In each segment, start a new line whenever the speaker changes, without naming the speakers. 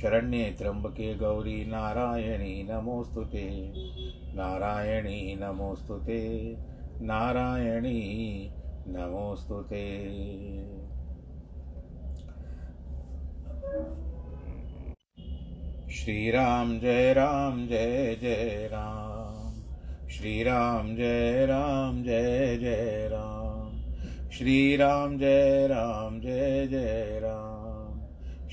शरण्ये त्र्यम्बके गौरी नारायणी नमोऽस्तु ते। नारायणी नमोऽस्तु ते। नारायणी नमोऽस्तु ते। श्रीराम जय राम जय जय राम। श्रीराम जय राम जय जय राम। श्रीराम जय राम जय जय राम।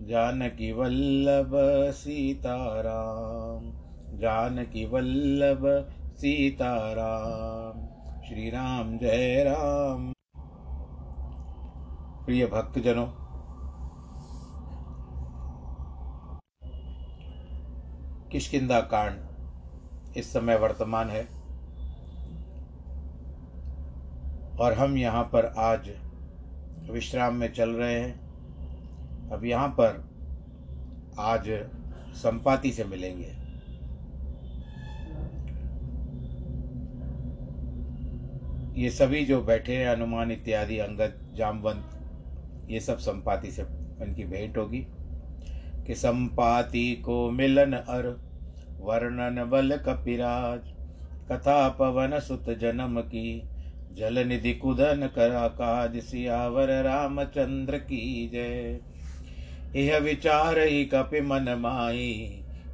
जानकी वल्लभ सीताराम, जानकी वल्लभ सीताराम श्री राम जय राम। प्रिय भक्तजनों किशकिंदा कांड इस समय वर्तमान है और हम यहाँ पर आज विश्राम में चल रहे हैं। अब यहाँ पर आज संपाति से मिलेंगे। ये सभी जो बैठे हैं, हनुमान इत्यादि, अंगद, जामवंत, ये सब संपाति से, इनकी भेंट होगी कि संपाति को मिलन अर, वर्णन बल कपिराज, कथा पवन सुत जन्म की जल निधि कुदन करा काज सियावर रामचंद्र की जय। यह विचार ही कपि मन माई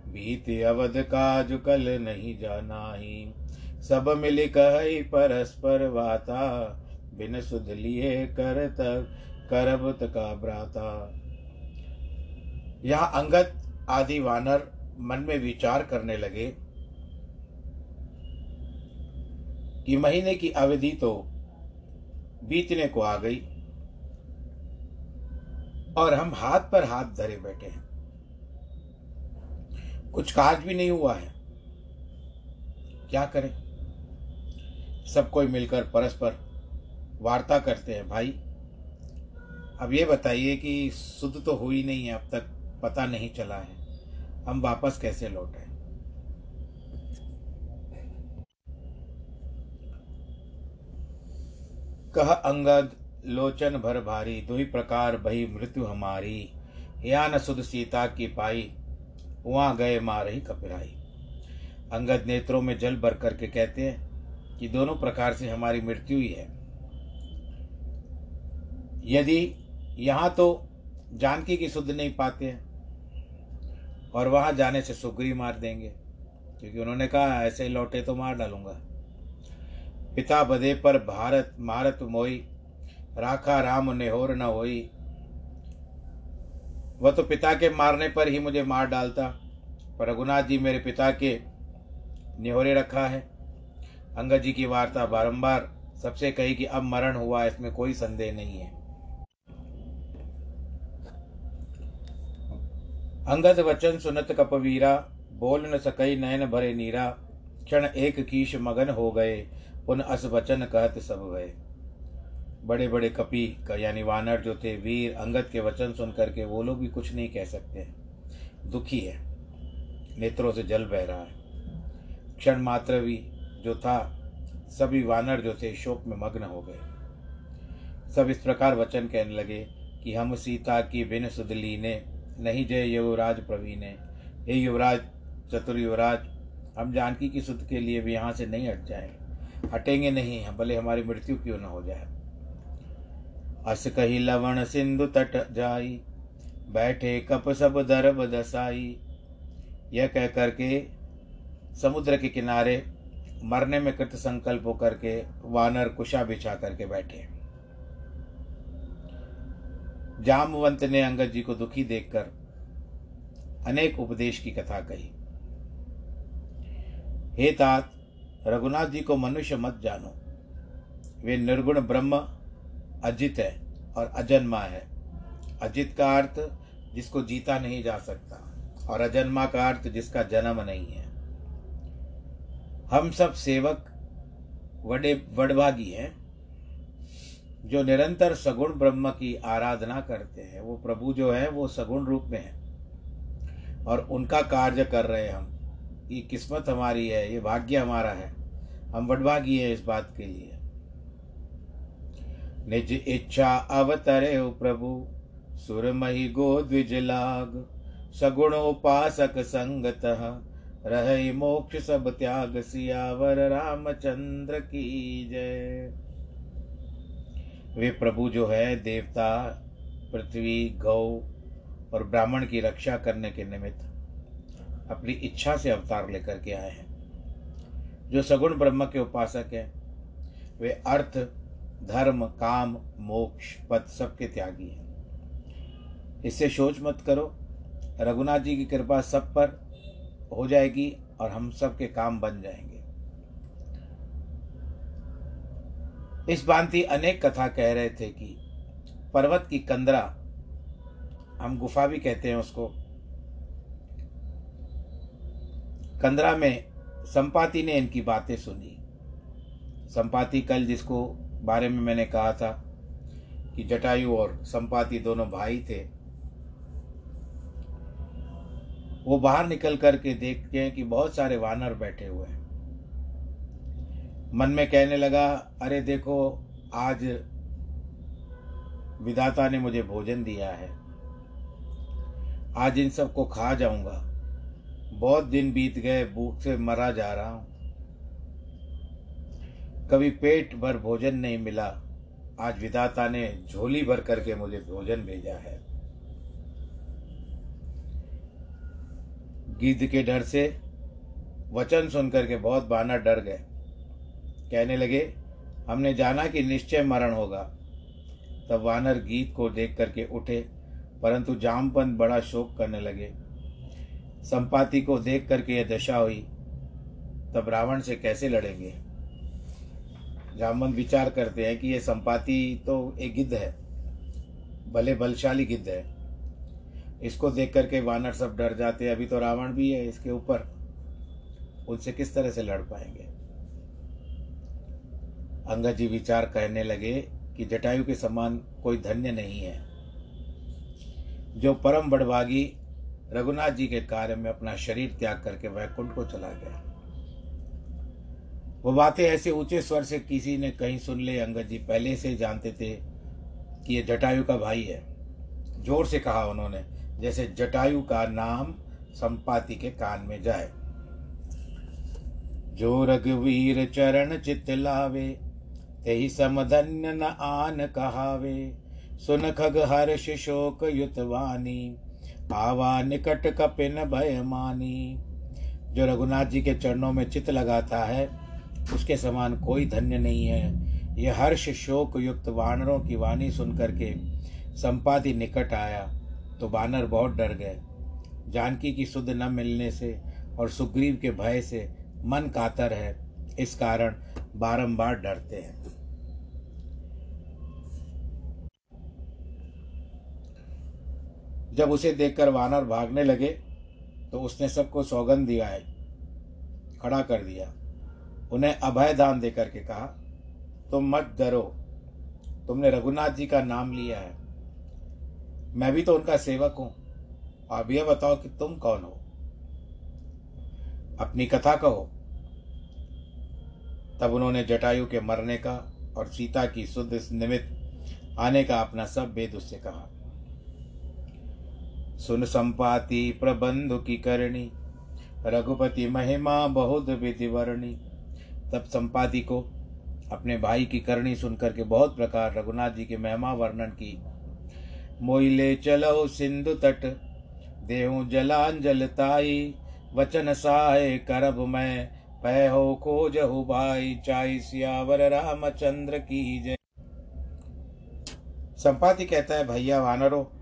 बीत अवध काज कल नहीं जाना ही सब मिल कह परस्पर वाता। बिन सुध लिए कर तक करब का ब्राता यहाँ अंगत आदि वानर मन में विचार करने लगे कि महीने की अवधि तो बीतने को आ गई। और हम हाथ पर हाथ धरे बैठे हैं। कुछ काज भी नहीं हुआ है। क्या करें? सब कोई मिलकर परस्पर वार्ता करते हैं, भाई। अब ये बताइए कि शुद्ध तो हुई नहीं है, अब तक पता नहीं चला है। हम वापस कैसे लौटे? कह अंगद लोचन भर भारी, दुही प्रकार भई मृत्यु हमारी। या न सुध सीता की पाई, वहाँ गए मार ही कपिराई। अंगद नेत्रों में जल भर करके कहते हैं कि दोनों प्रकार से हमारी मृत्यु ही है। यदि यहाँ तो जानकी की सुध नहीं पाते हैं, और वहाँ जाने से सुग्री मार देंगे, क्योंकि उन्होंने कहा, ऐसे लौटे तो मार डालूँगा। पिता बदे पर भारत, मारत मोई राखा राम नेहोर न होई। वह तो पिता के मारने पर ही मुझे मार डालता, पर रघुनाथ जी मेरे पिता के निहोरे रखा है। अंगद जी की वार्ता बारंबार सबसे कही कि अब मरण हुआ, इसमें कोई संदेह नहीं है। अंगद वचन सुनत कपवीरा, बोल न सकई नयन भरे नीरा, क्षण एक कीश मगन हो गए, पुन अस वचन कहत सब भय बड़े बड़े कपि यानी वानर जो थे, वीर, अंगद के वचन सुन करके वो लोग भी कुछ नहीं कह सकते। दुखी है। नेत्रों से जल बह रहा है। क्षण मात्र भी जो था, सभी वानर जो थे शोक में मग्न हो गए। सब इस प्रकार वचन कहने लगे कि हम सीता की बिन सुदली ने नहीं जय युवराज प्रवीण। हे युवराज, चतुर युवराज, हम जानकी की सुध के लिए भी यहाँ से नहीं हट जाएँगे हटेंगे नहीं भले हमारी मृत्यु क्यों न हो जाए। अस कही लवण सिंधु तट जाई, बैठे कप सब दरब दसाई। यह कह करके समुद्र के किनारे मरने में कृत संकल्प होकर के वानर कुशा बिछा करके बैठे। जामवंत ने अंगद जी को दुखी देखकर अनेक उपदेश की कथा कही। हे तात, रघुनाथ जी को मनुष्य मत जानो। वे निर्गुण ब्रह्म अजित है और अजन्मा है। अजित का अर्थ, जिसको जीता नहीं जा सकता, और अजन्मा का अर्थ, जिसका जन्म नहीं है। हम सब सेवक, वडे, वडभागी हैं, जो निरंतर सगुण ब्रह्म की आराधना करते हैं। वो प्रभु जो है, वो सगुण रूप में है, और उनका कार्य कर रहे हैं हम। ये किस्मत हमारी है, ये भाग्य हमारा है। हम वडभागी हैं इस बात के लिए। निज इच्छा अवतरे प्रभु। सुरमही गो द्विज लाग, सगुण उपासक संगत रह मोक्ष सब त्याग, सियावर रामचंद्र की जय। वे प्रभु जो है, देवता, पृथ्वी, गौ और ब्राह्मण की रक्षा करने के निमित्त अपनी इच्छा से अवतार लेकर के आए हैं। जो सगुण ब्रह्म के उपासक हैं, वे अर्थ धर्म, काम, मोक्ष, पद सबके त्यागी हैं। इससे सोच मत करो। रघुनाथ जी की कृपा सब पर हो जाएगी और हम सब के काम बन जाएँगे। इस भांति अनेक कथा कह रहे थे कि पर्वत की कंदरा, हम गुफा भी कहते हैं उसको, कंदरा में संपाति ने इनकी बातें सुनी। संपाति कल जिसको बारे में मैंने कहा था कि जटायु और संपाति दोनों भाई थे। वो बाहर निकल करके देखते हैं कि बहुत सारे वानर बैठे हुए हैं। मन में कहने लगा, अरे देखो, आज विधाता ने मुझे भोजन दिया है। आज इन सबको खा जाऊँगा। बहुत दिन बीत गए, भूख से मरा जा रहा हूँ। कभी पेट भर भोजन नहीं मिला। आज विधाता ने झोली भर करके मुझे भोजन भेजा है। गिद्ध के डर से वचन सुनकर के बहुत बानर डर गए। कहने लगे, हमने जाना कि निश्चय मरण होगा। तब वानर गीत को देख करके उठे, परंतु जामपंत बड़ा शोक करने लगे। संपाति को देख करके यह दशा हुई, तब रावण से कैसे लड़ेंगे? जामवंत विचार करते हैं कि ये संपाति तो एक गिद्ध है, भले बलशाली गिद्ध है। इसको देख करके वानर सब डर जाते हैं, अभी तो रावण भी है इसके ऊपर। उनसे किस तरह से लड़ पाएँगे? अंगद जी विचार कहने लगे कि जटायु के समान कोई धन्य नहीं है। जो परम बड़भागी रघुनाथ जी के कार्य में अपना शरीर त्याग करके वैकुंठ को चला गया। वो बातें ऐसे ऊँचे स्वर से किसी ने कहीं सुन ले, अंगद जी, पहले से जानते थे कि ये जटायु का भाई है। ज़ोर से कहा उन्होंने, जैसे जटायु का नाम संपाति के कान में जाए। जो रघुवीर चरण चित लावे, तेहि समधन्य न आन कहावे। सुन खग हर्ष शोक युत वानी आवा निकट कपिन भय मानी। जो रघुनाथ जी के चरणों में चित लगाता है उसके समान कोई धन्य नहीं है। यह हर्ष शोक युक्त वानरों की वाणी सुन करके संपाति निकट आया तो वानर बहुत डर गए। जानकी की सुध न मिलने से और सुग्रीव के भय से मन कातर है, इस कारण बारंबार डरते हैं। जब उसे देखकर वानर भागने लगे तो उसने सबको सौगंध दिया है, खड़ा कर दिया। उन्हें अभय दान देकर के कहा, तुम मत डरो। तुमने रघुनाथ जी का नाम लिया है। मैं भी तो उनका सेवक हूँ। अब यह बताओ कि तुम कौन हो? अपनी कथा कहो। तब उन्होंने जटायु के मरने का और सीता की शुद्ध निमित्त आने का अपना सब वेद उससे कहा। सुन संपाति प्रबंध की करणी। रघुपति महिमा बहुत विधि वर्णी तब संपाति को अपने भाई की करणी सुनकर के बहुत प्रकार रघुनाथ जी की महिमा वर्णन की। मोइले चलो सिंधु तट, देहु जलांजल ताई, वचन साय करब मैं, पै हो खोजहु भाई, चाई सियावर रामचंद्र की जय। संपाति कहता है, भैया वानरो,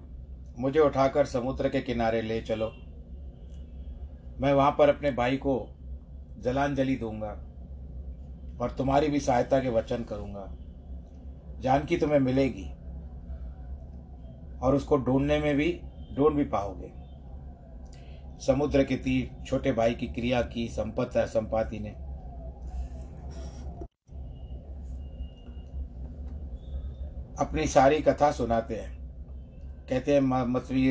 मुझे उठाकर समुद्र के किनारे ले चलो। मैं वहाँ पर अपने भाई को जलांजलि दूँगा। और तुम्हारी भी सहायता के वचन करूँगा। जानकी तुम्हें मिलेगी और उसको ढूँढने में भी, ढूंढ भी पाओगे। समुद्र के तीर छोटे भाई की क्रिया की संपत संपाति ने। अपनी सारी कथा सुनाते हैं। कहते हैं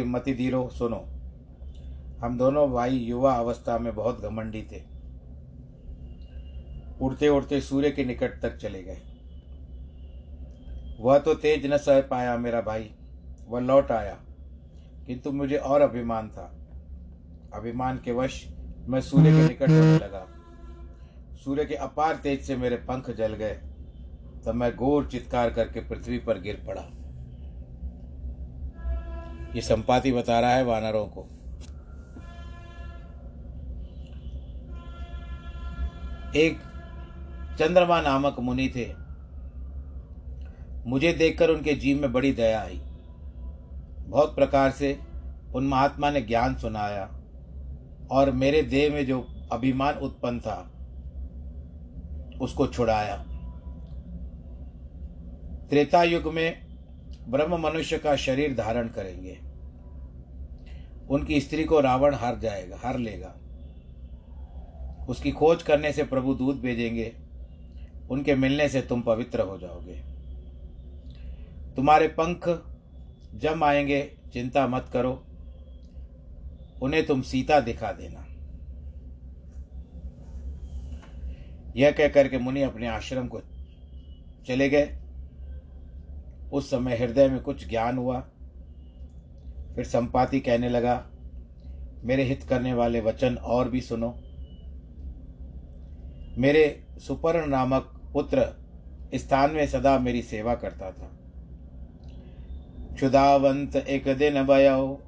मति धीरो सुनो। हम दोनों भाई युवा अवस्था में बहुत घमंडी थे। उड़ते उड़ते सूर्य के निकट तक चले गए। वह तो तेज न सह पाया मेरा भाई। वह लौट आया, किंतु मुझे और अभिमान था। अभिमान के वश मैं सूर्य के निकट होने लगा। सूर्य के अपार तेज से मेरे पंख जल गए, तब मैं गोर चित्कार करके पृथ्वी पर गिर पड़ा। ये संपाति बता रहा है वानरों को। एक चंद्रमा नामक मुनि थे। मुझे देखकर उनके जीव में बड़ी दया आई। बहुत प्रकार से उन महात्मा ने ज्ञान सुनाया और मेरे देह में जो अभिमान उत्पन्न था, उसको छुड़ाया। त्रेता युग में ब्रह्म मनुष्य का शरीर धारण करेंगे। उनकी स्त्री को रावण हार जाएगा, हार लेगा। उसकी खोज करने से प्रभु दूध भेजेंगे। उनके मिलने से तुम पवित्र हो जाओगे। तुम्हारे पंख जम आएँगे, चिंता मत करो। उन्हें तुम सीता दिखा देना। यह कहकर के मुनि अपने आश्रम को चले गए। उस समय हृदय में कुछ ज्ञान हुआ। फिर संपाति कहने लगा, मेरे हित करने वाले वचन और भी सुनो। मेरे सुपर्ण नामक पुत्र स्थान में सदा मेरी सेवा करता था। क्षुदावंत एक दिन बयो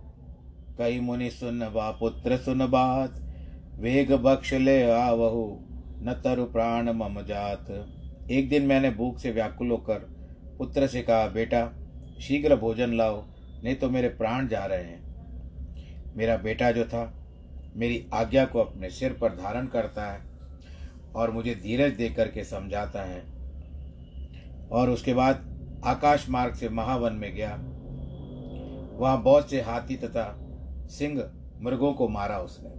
कई मुनि सुन बा, पुत्र सुन बात, वेग बख्श ले आवहु, न तरु प्राण मम जात। एक दिन मैंने भूख से व्याकुल होकर पुत्र से कहा, बेटा, शीघ्र भोजन लाओ, नहीं तो मेरे प्राण जा रहे हैं। मेरा बेटा जो था, मेरी आज्ञा को अपने सिर पर धारण करता है। और मुझे धीरज दे करके समझाता है। और उसके बाद आकाश मार्ग से महावन में गया। वहाँ बहुत से हाथी तथा सिंह मृगों को मारा उसने।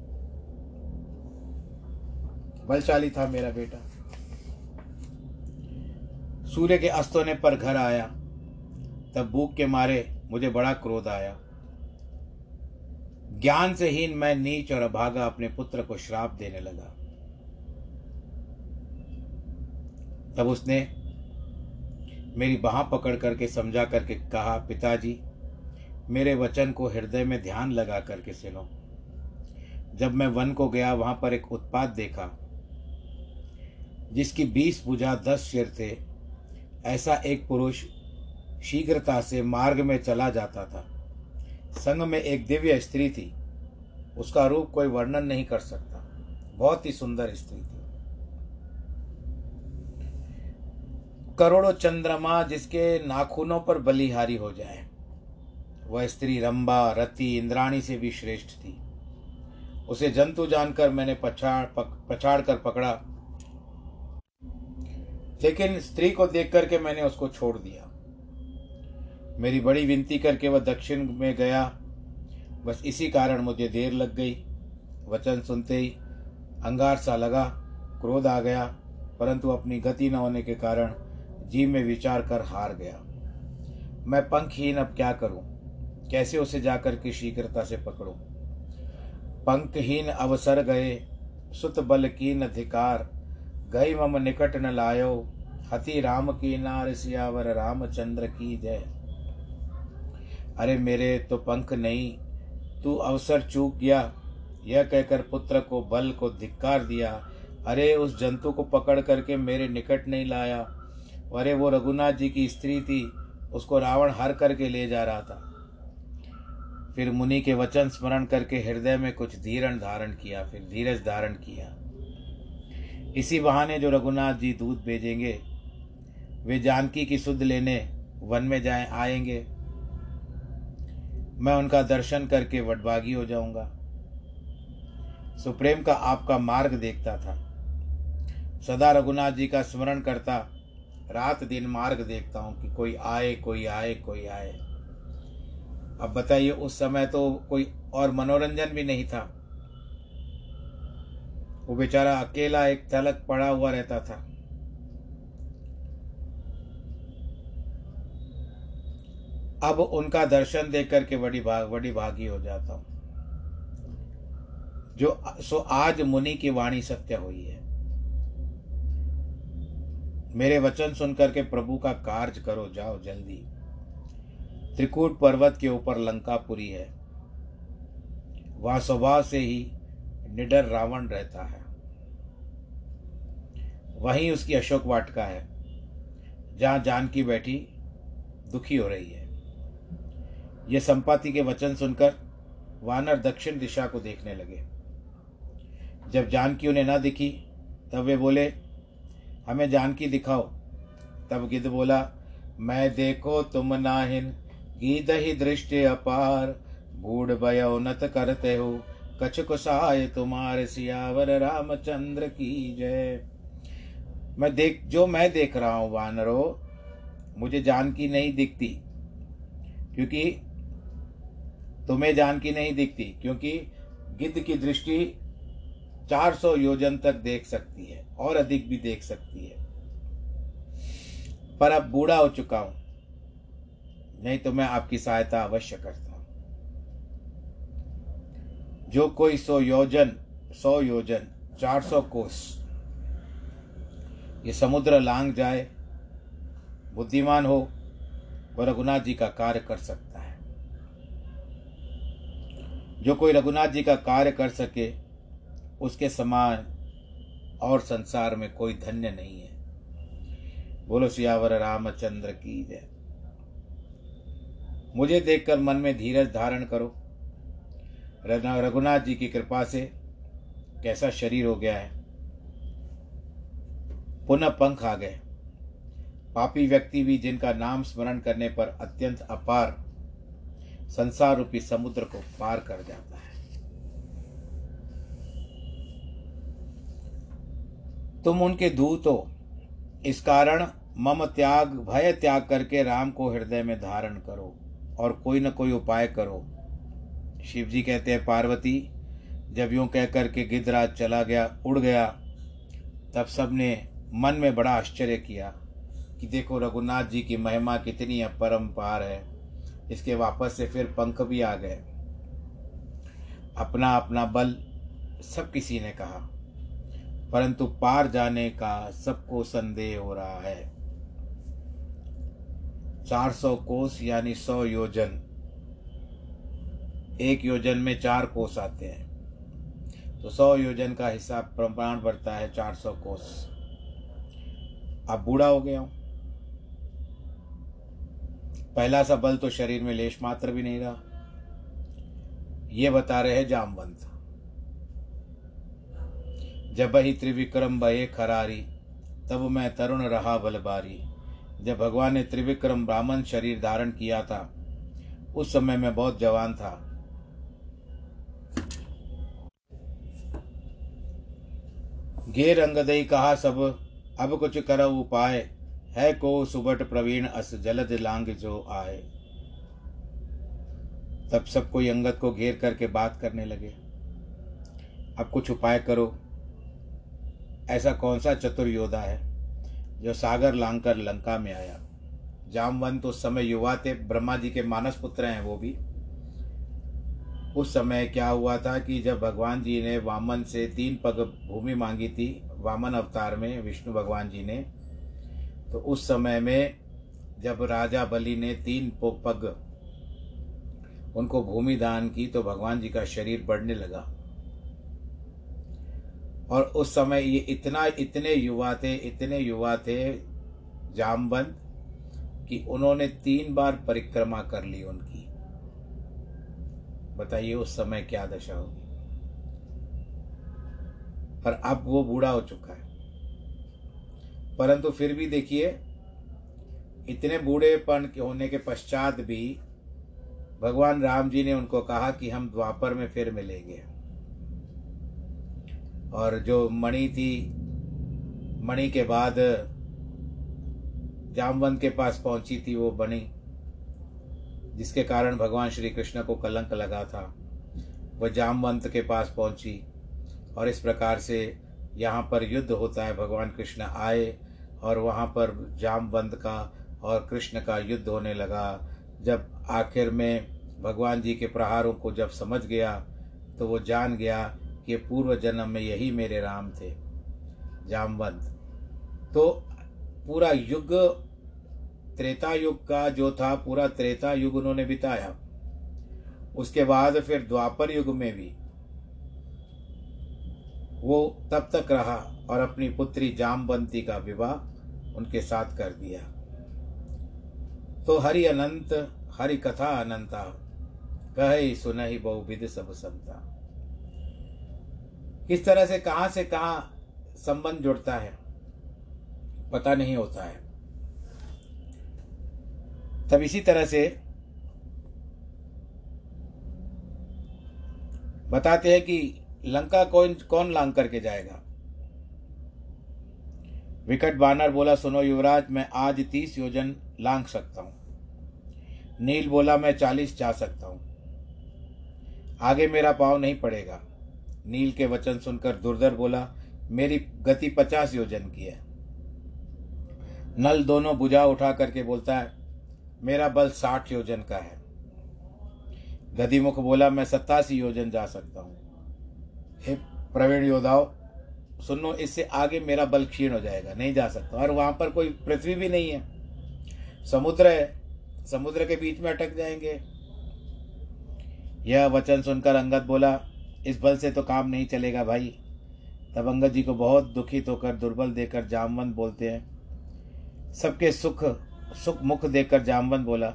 बलशाली था मेरा बेटा। सूर्य के अस्त होने पर घर आया। तब भूख के मारे मुझे बड़ा क्रोध आया। ज्ञान से हीन मैं नीच और अभागा अपने पुत्र को श्राप देने लगा। तब उसने मेरी बाह पकड़ करके समझा करके कहा, पिताजी, मेरे वचन को हृदय में ध्यान लगा करके सुनो। जब मैं वन को गया, वहाँ पर एक उत्पाद देखा, जिसकी बीस भुजा दस सिर थे। ऐसा एक पुरुष शीघ्रता से मार्ग में चला जाता था। संग में एक दिव्य स्त्री थी। उसका रूप कोई वर्णन नहीं कर सकता। बहुत ही सुंदर स्त्री थी। करोड़ों चंद्रमा जिसके नाखूनों पर बलिहारी हो जाए। वह स्त्री रंबा रति इंद्राणी से भी श्रेष्ठ थी। उसे जंतु जानकर मैंने पछाड़ पक, पछाड़ कर पकड़ा। लेकिन स्त्री को देख करके मैंने उसको छोड़ दिया। मेरी बड़ी विनती करके वह दक्षिण में गया। बस इसी कारण मुझे देर लग गई। वचन सुनते ही अंगार सा लगा क्रोध आ गया परंतु अपनी गति न होने के कारण जीव में विचार कर हार गया। मैं पंखहीन अब क्या करूँ? कैसे उसे जाकर के शीघ्रता से पकड़ूं? पंखहीन अवसर गए, सुत बल कीन अधिकार गई मम निकट न लायो, हति राम की नार सियावर रामचंद्र की जय। अरे मेरे तो पंख नहीं, तू अवसर चूक गया। यह कहकर पुत्र को बल को धिक्कार दिया। अरे उस जंतु को पकड़ करके मेरे निकट नहीं लाया। अरे वो रघुनाथ जी की स्त्री थी, उसको रावण हर करके ले जा रहा था। फिर मुनि के वचन स्मरण करके हृदय में कुछ धीरण धारण किया, फिर धीरज धारण किया। इसी बहाने जो रघुनाथ जी दूध भेजेंगे, वे जानकी की शुद्ध लेने वन में जाए, आएँगे। मैं उनका दर्शन करके वडभागी हो जाऊँगा। सुप्रेम का आपका मार्ग देखता था। सदा रघुनाथ जी का स्मरण करता रात दिन मार्ग देखता हूँ कि कोई आए कोई आए कोई आए। अब बताइए, उस समय तो कोई और मनोरंजन भी नहीं था। वो बेचारा अकेला एक थलक पड़ा हुआ रहता था। अब उनका दर्शन देख करके बड़ी भाग बड़ी भागी हो जाता हूँ। जो, सो आज मुनि की वाणी सत्य हुई है। मेरे वचन सुन करके प्रभु का कार्य करो, जाओ जल्दी। त्रिकूट पर्वत के ऊपर लंकापुरी है। वहाँ स्वभाव से ही निडर रावण रहता है। वहीं उसकी अशोक वाटिका है। जहाँ जानकी बैठी, दुखी हो रही है। ये संपाति के वचन सुनकर वानर दक्षिण दिशा को देखने लगे। जब जानकी उन्हें न दिखी, तब वे बोले हमें जानकी दिखाओ। तब गिद्ध बोला, मैं देखो तुम नाहिन, गीत ही दृष्टि अपार। बूढ़ नत करते हो, कछ कुसाय तुम्हारे सियावर रामचंद्र की जय। मैं देख, जो मैं देख रहा हूँ, वानरो, मुझे जानकी नहीं दिखती, क्योंकि तुम्हें जानकी नहीं दिखती, क्योंकि गिद्ध की दृष्टि 400 योजन तक देख सकती है, और अधिक भी देख सकती है। पर अब बूढ़ा हो चुका हूँ, नहीं तो मैं आपकी सहायता अवश्य करता हूँ। जो कोई सौ योजन सौ योजन, चार सौ कोस, ये समुद्र लांग जाए, बुद्धिमान हो वह रघुनाथ जी का कार्य कर सकता है। जो कोई रघुनाथ जी का कार्य कर सके उसके समान और संसार में कोई धन्य नहीं है। बोलो, सियावर रामचंद्र की जय। मुझे देखकर मन में धीरज धारण करो। रघुनाथ जी की कृपा से कैसा शरीर हो गया है। पुनः पंख आ गए। पापी व्यक्ति भी जिनका नाम स्मरण करने पर अत्यंत अपार संसार रूपी समुद्र को पार कर जाता है। तुम उनके दूत हो। इस कारण मम त्याग, भय त्याग करके राम को हृदय में धारण करो और कोई न कोई उपाय करो। शिव जी कहते हैं, पार्वती, जब यूँ कह करके गिद्धराज चला गया, उड़ गया, तब सबने मन में बड़ा आश्चर्य किया कि देखो रघुनाथ जी की महिमा कितनी अपरम्पार है। इसके वापस से फिर पंख भी आ गए। अपना अपना बल सब किसी ने कहा। परंतु पार जाने का सबको संदेह हो रहा है। 400 कोस यानी सौ योजन। एक योजन में चार कोस आते हैं। तो सौ योजन का हिसाब प्रमाण बढ़ता है 400 कोस। अब बूढ़ा हो गया हूँ। पहला सा बल तो शरीर में लेश मात्र भी नहीं रहा। ये बता रहे हैं जामवंत। जब ही त्रिविक्रम बहे खरारी, तब मैं तरुण रहा बलबारी। जब भगवान ने त्रिविक्रम ब्राह्मण शरीर धारण किया था, उस समय मैं बहुत जवान था। गे रंगदई कहा सब, अब कुछ कर उपाय, है को सुबट प्रवीण अस जलद लांग जो आए। तब सब कोई को घेर करके बात करने लगे। अब कुछ उपाय करो ऐसा कौन सा चतुर योद्धा है जो सागर लांग कर लंका में आया? जामवंत उस समय युवा थे, ब्रह्मा जी के मानस पुत्र हैं वो भी। उस समय क्या हुआ था कि जब भगवान जी ने वामन से तीन पग भूमि मांगी थी, वामन अवतार में, विष्णु भगवान जी ने तो उस समय में जब राजा बलि ने तीन पग उनको भूमि दान की तो भगवान जी का शरीर बढ़ने लगा। और उस समय ये इतना, इतने युवा थे, इतने युवा थे जामबंद कि उन्होंने तीन बार परिक्रमा कर ली उनकी। बताइए उस समय क्या दशा होगी? पर अब वो बूढ़ा हो चुका है। परंतु फिर भी देखिए, इतने बूढ़ेपन के होने के पश्चात भी भगवान राम जी ने उनको कहा कि हम द्वापर में फिर मिलेंगे। और जो मणि थी, मणि के बाद जामवंत के पास पहुँची थी वो बनी, जिसके कारण भगवान श्री कृष्ण को कलंक लगा था। वह जामवंत के पास पहुँची और इस प्रकार से यहाँ पर युद्ध होता है। भगवान कृष्ण आए और वहाँ पर जामवंत का और कृष्ण का युद्ध होने लगा। जब आखिर में भगवान जी के प्रहारों को जब समझ गया तो वो जान गया कि पूर्व जन्म में यही मेरे राम थे, जामवंत। तो पूरा युग त्रेता युग का जो था, पूरा त्रेता युग उन्होंने बिताया। उसके बाद फिर द्वापर युग में भी वो तब तक रहा और अपनी पुत्री जामवंती का विवाह उनके साथ कर दिया। तो हरि अनंत, हरि कथा अनंता, कहे सुनहि बहुविध सब समता किस तरह से, कहाँ से कहाँ संबंध जुड़ता है, पता नहीं होता है। तब इसी तरह से बताते हैं कि लंका कौन कौन लांग करके जाएगा। विकट बानर बोला, सुनो युवराज, मैं आज तीस योजन लांग सकता हूँ। नील बोला, मैं चालीस जा सकता हूँ। आगे मेरा पाव नहीं पड़ेगा। नील के वचन सुनकर दुर्धर बोला, मेरी गति पचास योजन की है। नल दोनों बुझा उठा करके बोलता है, मेरा बल साठ योजन का है। गदिमुख बोला, मैं सत्तासी योजन जा सकता हूँ। हे प्रवीण योद्धाओं, सुनो, इससे आगे मेरा बल क्षीण हो जाएगा, नहीं जा सकता। और वहाँ पर कोई पृथ्वी भी नहीं है। समुद्र है, समुद्र के बीच में अटक जाएँगे। यह वचन सुनकर अंगद बोला इस बल से तो काम नहीं चलेगा भाई। तब अंगद जी को बहुत दुखित होकर दुर्बल देकर जामवंत बोलते हैं। सबके सुख सुख मुख देखकर जामवंत बोला,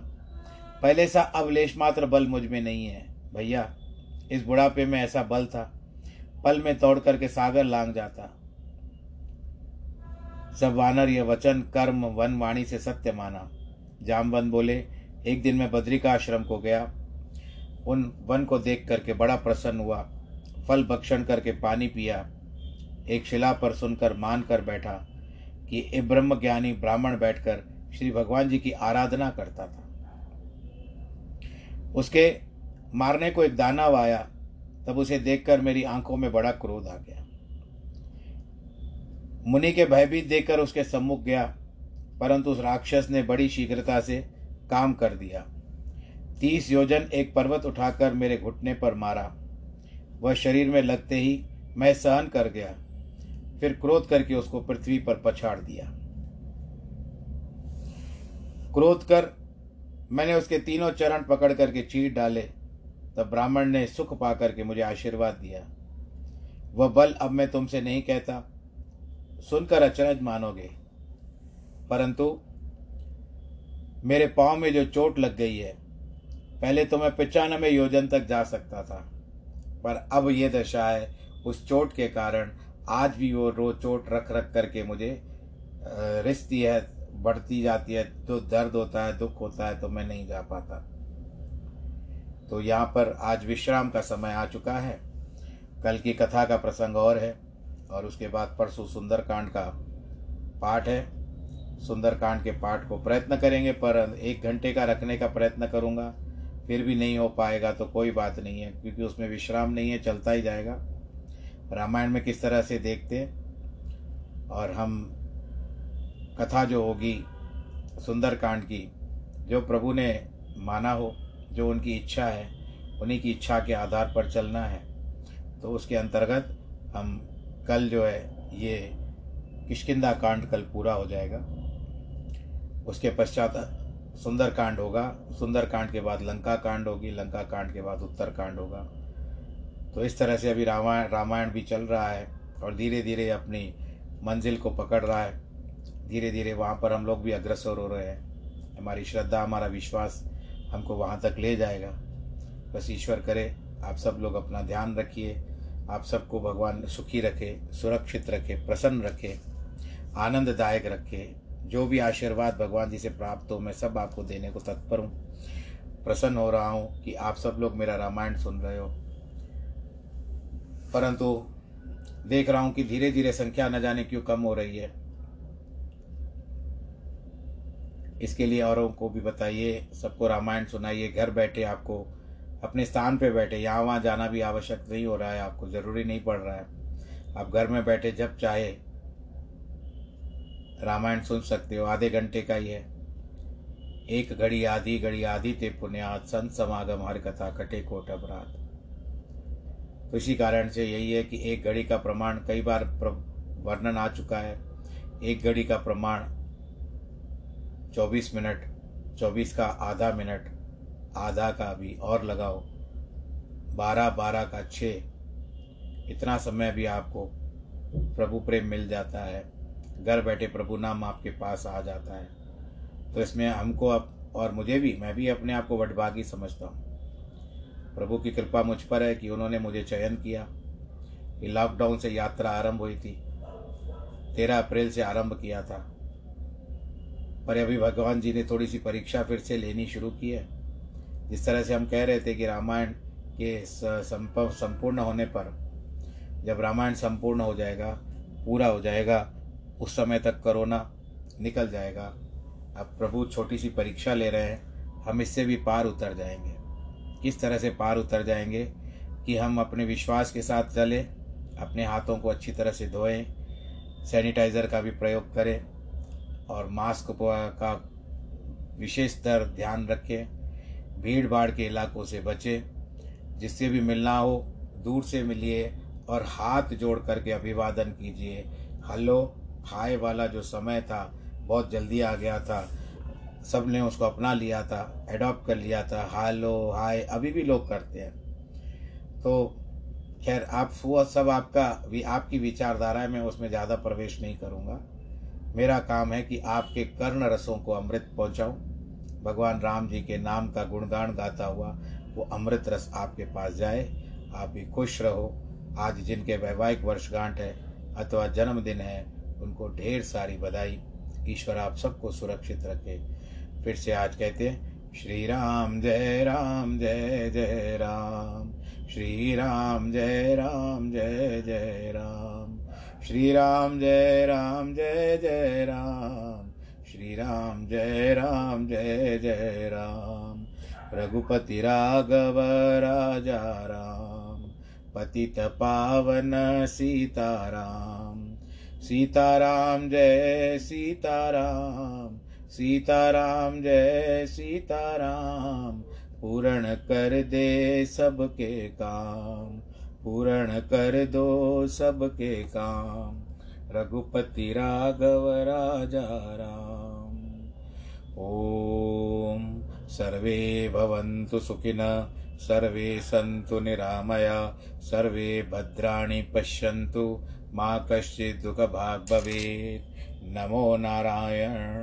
पहले सा अब मात्र बल मुझमें नहीं है। भैया, इस बुढ़ापे में ऐसा बल था, पल में तोड़ करके सागर लांग जाता। सब वानर यह वचन कर्म वन वाणी से सत्य माना। जामवंत बोले, एक दिन मैं बद्री का आश्रम को गया। उन वन को देख करके बड़ा प्रसन्न हुआ। फल भक्षण करके पानी पिया। एक शिला पर सुनकर मान कर बैठा कि ए ब्रह्म ज्ञानी ब्राह्मण बैठकर श्री भगवान जी की आराधना करता था। उसके मारने को एक दानव आया, तब उसे देखकर मेरी आँखों में बड़ा क्रोध आ गया। मुनि के भयभीत देखकर उसके सम्मुख गया, परंतु उस राक्षस ने बड़ी शीघ्रता से काम कर दिया। तीस योजन एक पर्वत उठाकर मेरे घुटने पर मारा। वह शरीर में लगते ही मैं सहन कर गया, फिर क्रोध करके उसको पृथ्वी पर पछाड़ दिया। क्रोध कर मैंने उसके तीनों चरण पकड़ करके चीर डाले, तब ब्राह्मण ने सुख पा करके मुझे आशीर्वाद दिया। वह बल अब मैं तुमसे नहीं कहता, सुनकर अचरज मानोगे। परंतु मेरे पाँव में जो चोट लग गई है, पहले तो मैं पचानवे योजन तक जा सकता था। पर अब यह दशा है, उस चोट के कारण आज भी वो रोज चोट रख रख करके मुझे रिश्ती है, बढ़ती जाती है तो दर्द होता है, दुख होता है तो मैं नहीं जा पाता। तो यहाँ पर आज विश्राम का समय आ चुका है। कल की कथा का प्रसंग और है, और उसके बाद परसों सुंदरकांड का पाठ है। सुंदरकांड के पाठ को प्रयत्न करेंगे, पर एक घंटे का रखने का प्रयत्न करूँगा। फिर भी नहीं हो पाएगा तो कोई बात नहीं है, क्योंकि उसमें विश्राम नहीं है, चलता ही जाएगा। रामायण में किस तरह से देखते हैं? और हम कथा जो होगी, सुंदरकांड की, जो प्रभु ने माना हो, जो उनकी इच्छा है, उन्हीं की इच्छा के आधार पर चलना है। तो उसके अंतर्गत हम कल जो है, ये किशकिंदा कांड कल पूरा हो जाएगा। उसके पश्चात सुंदर कांड होगा सुंदर कांड के बाद लंका कांड होगी लंका कांड के बाद उत्तर कांड होगा। तो इस तरह से अभी रामायण रामायण भी चल रहा है और धीरे धीरे अपनी मंजिल को पकड़ रहा है। धीरे धीरे वहाँ पर हम लोग भी अग्रसर हो रहे हैं। हमारी श्रद्धा, हमारा विश्वास हमको वहाँ तक ले जाएगा। बस ईश्वर करे, आप सब लोग अपना ध्यान रखिए। आप सबको भगवान सुखी रखे, सुरक्षित रखे, प्रसन्न रखे, आनंददायक रखे। जो भी आशीर्वाद भगवान जी से प्राप्त हो, मैं सब आपको देने को तत्पर हूँ। प्रसन्न हो रहा हूँ कि आप सब लोग मेरा रामायण सुन रहे हो। परंतु देख रहा हूँ कि धीरे धीरे संख्या न जाने क्यों कम हो रही है। इसके लिए औरों को भी बताइए, सबको रामायण सुनाइए, घर बैठे आपको, अपने स्थान पे बैठे। यहाँ वहाँ जाना भी आवश्यक नहीं हो रहा है, आपको ज़रूरी नहीं पड़ रहा है। आप घर में बैठे जब चाहे रामायण सुन सकते हो, आधे घंटे का ही है। एक घड़ी आधी घड़ी आधी ते पुण्यात, संत समागम हर कथा कटे कोट अपराध। तो इसी कारण से यही है कि एक घड़ी का प्रमाण कई बार वर्णन आ चुका है। एक घड़ी का प्रमाण चौबीस मिनट, चौबीस का आधा मिनट, आधा का भी और लगाओ। बारह बारह का छ इतना समय भी आपको प्रभु प्रेम मिल जाता है। घर बैठे प्रभु नाम आपके पास आ जाता है। तो इसमें हमको अब और मुझे भी, मैं भी अपने आप को वटभागी समझता हूँ। प्रभु की कृपा मुझ पर है कि उन्होंने मुझे चयन किया। कि लॉकडाउन से यात्रा आरंभ हुई थी। तेरह अप्रैल से आरंभ किया था। पर अभी भगवान जी ने थोड़ी सी परीक्षा फिर से लेनी शुरू की है। जिस तरह से हम कह रहे थे कि रामायण के संपूर्ण होने पर जब रामायण संपूर्ण हो जाएगा, पूरा हो जाएगा उस समय तक कोरोना निकल जाएगा। अब प्रभु छोटी सी परीक्षा ले रहे हैं। हम इससे भी पार उतर जाएँगे। किस तरह से पार उतर जाएँगे कि हम अपने विश्वास के साथ चलें, अपने हाथों को अच्छी तरह से धोएँ, सैनिटाइज़र का भी प्रयोग करें और मास्क का विशेष तर ध्यान रखें भीड़ भाड़ के इलाकों से बचें, जिससे भी मिलना हो, दूर से मिलिए और हाथ जोड़ करके अभिवादन कीजिए। हेलो। हाय वाला जो समय था, बहुत जल्दी आ गया था। सबने उसको अपना लिया था एडॉप्ट कर लिया था। हालो हाय अभी भी लोग करते हैं। तो खैर, आप वो सब आपका भी आपकी विचारधारा है, मैं उसमें ज़्यादा प्रवेश नहीं करूँगा। मेरा काम है कि आपके कर्ण रसों को अमृत पहुँचाऊँ। भगवान राम जी के नाम का गुणगान गाता हुआ वो अमृत रस आपके पास जाए। आप भी खुश रहो। आज जिनके वैवाहिक वर्षगांठ है, अथवा जन्मदिन है उनको ढेर सारी बधाई। ईश्वर आप सबको सुरक्षित रखे। फिर से आज कहते हैं, श्री राम, जय राम, जय जय राम। श्री राम, जय राम, जय जय राम। श्री राम, जय राम, जय जय राम। श्री राम, जय राम, जय जय राम। रघुपति राघव राजा राम। पतित पावन सीताराम सीताराम, जय सीताराम। सीताराम, जय सीताराम। पूर्ण कर दे सबके काम। पूर्ण कर दो सबके काम। रघुपति राघव, राजा राम। ओम सर्वे भवन्तु सुखिनः, सर्वे सन्तु निरामया, सर्वे भद्राणि पश्यन्तु। मा कश्चित् दुःखभाग् भवेत्। नमो नारायण।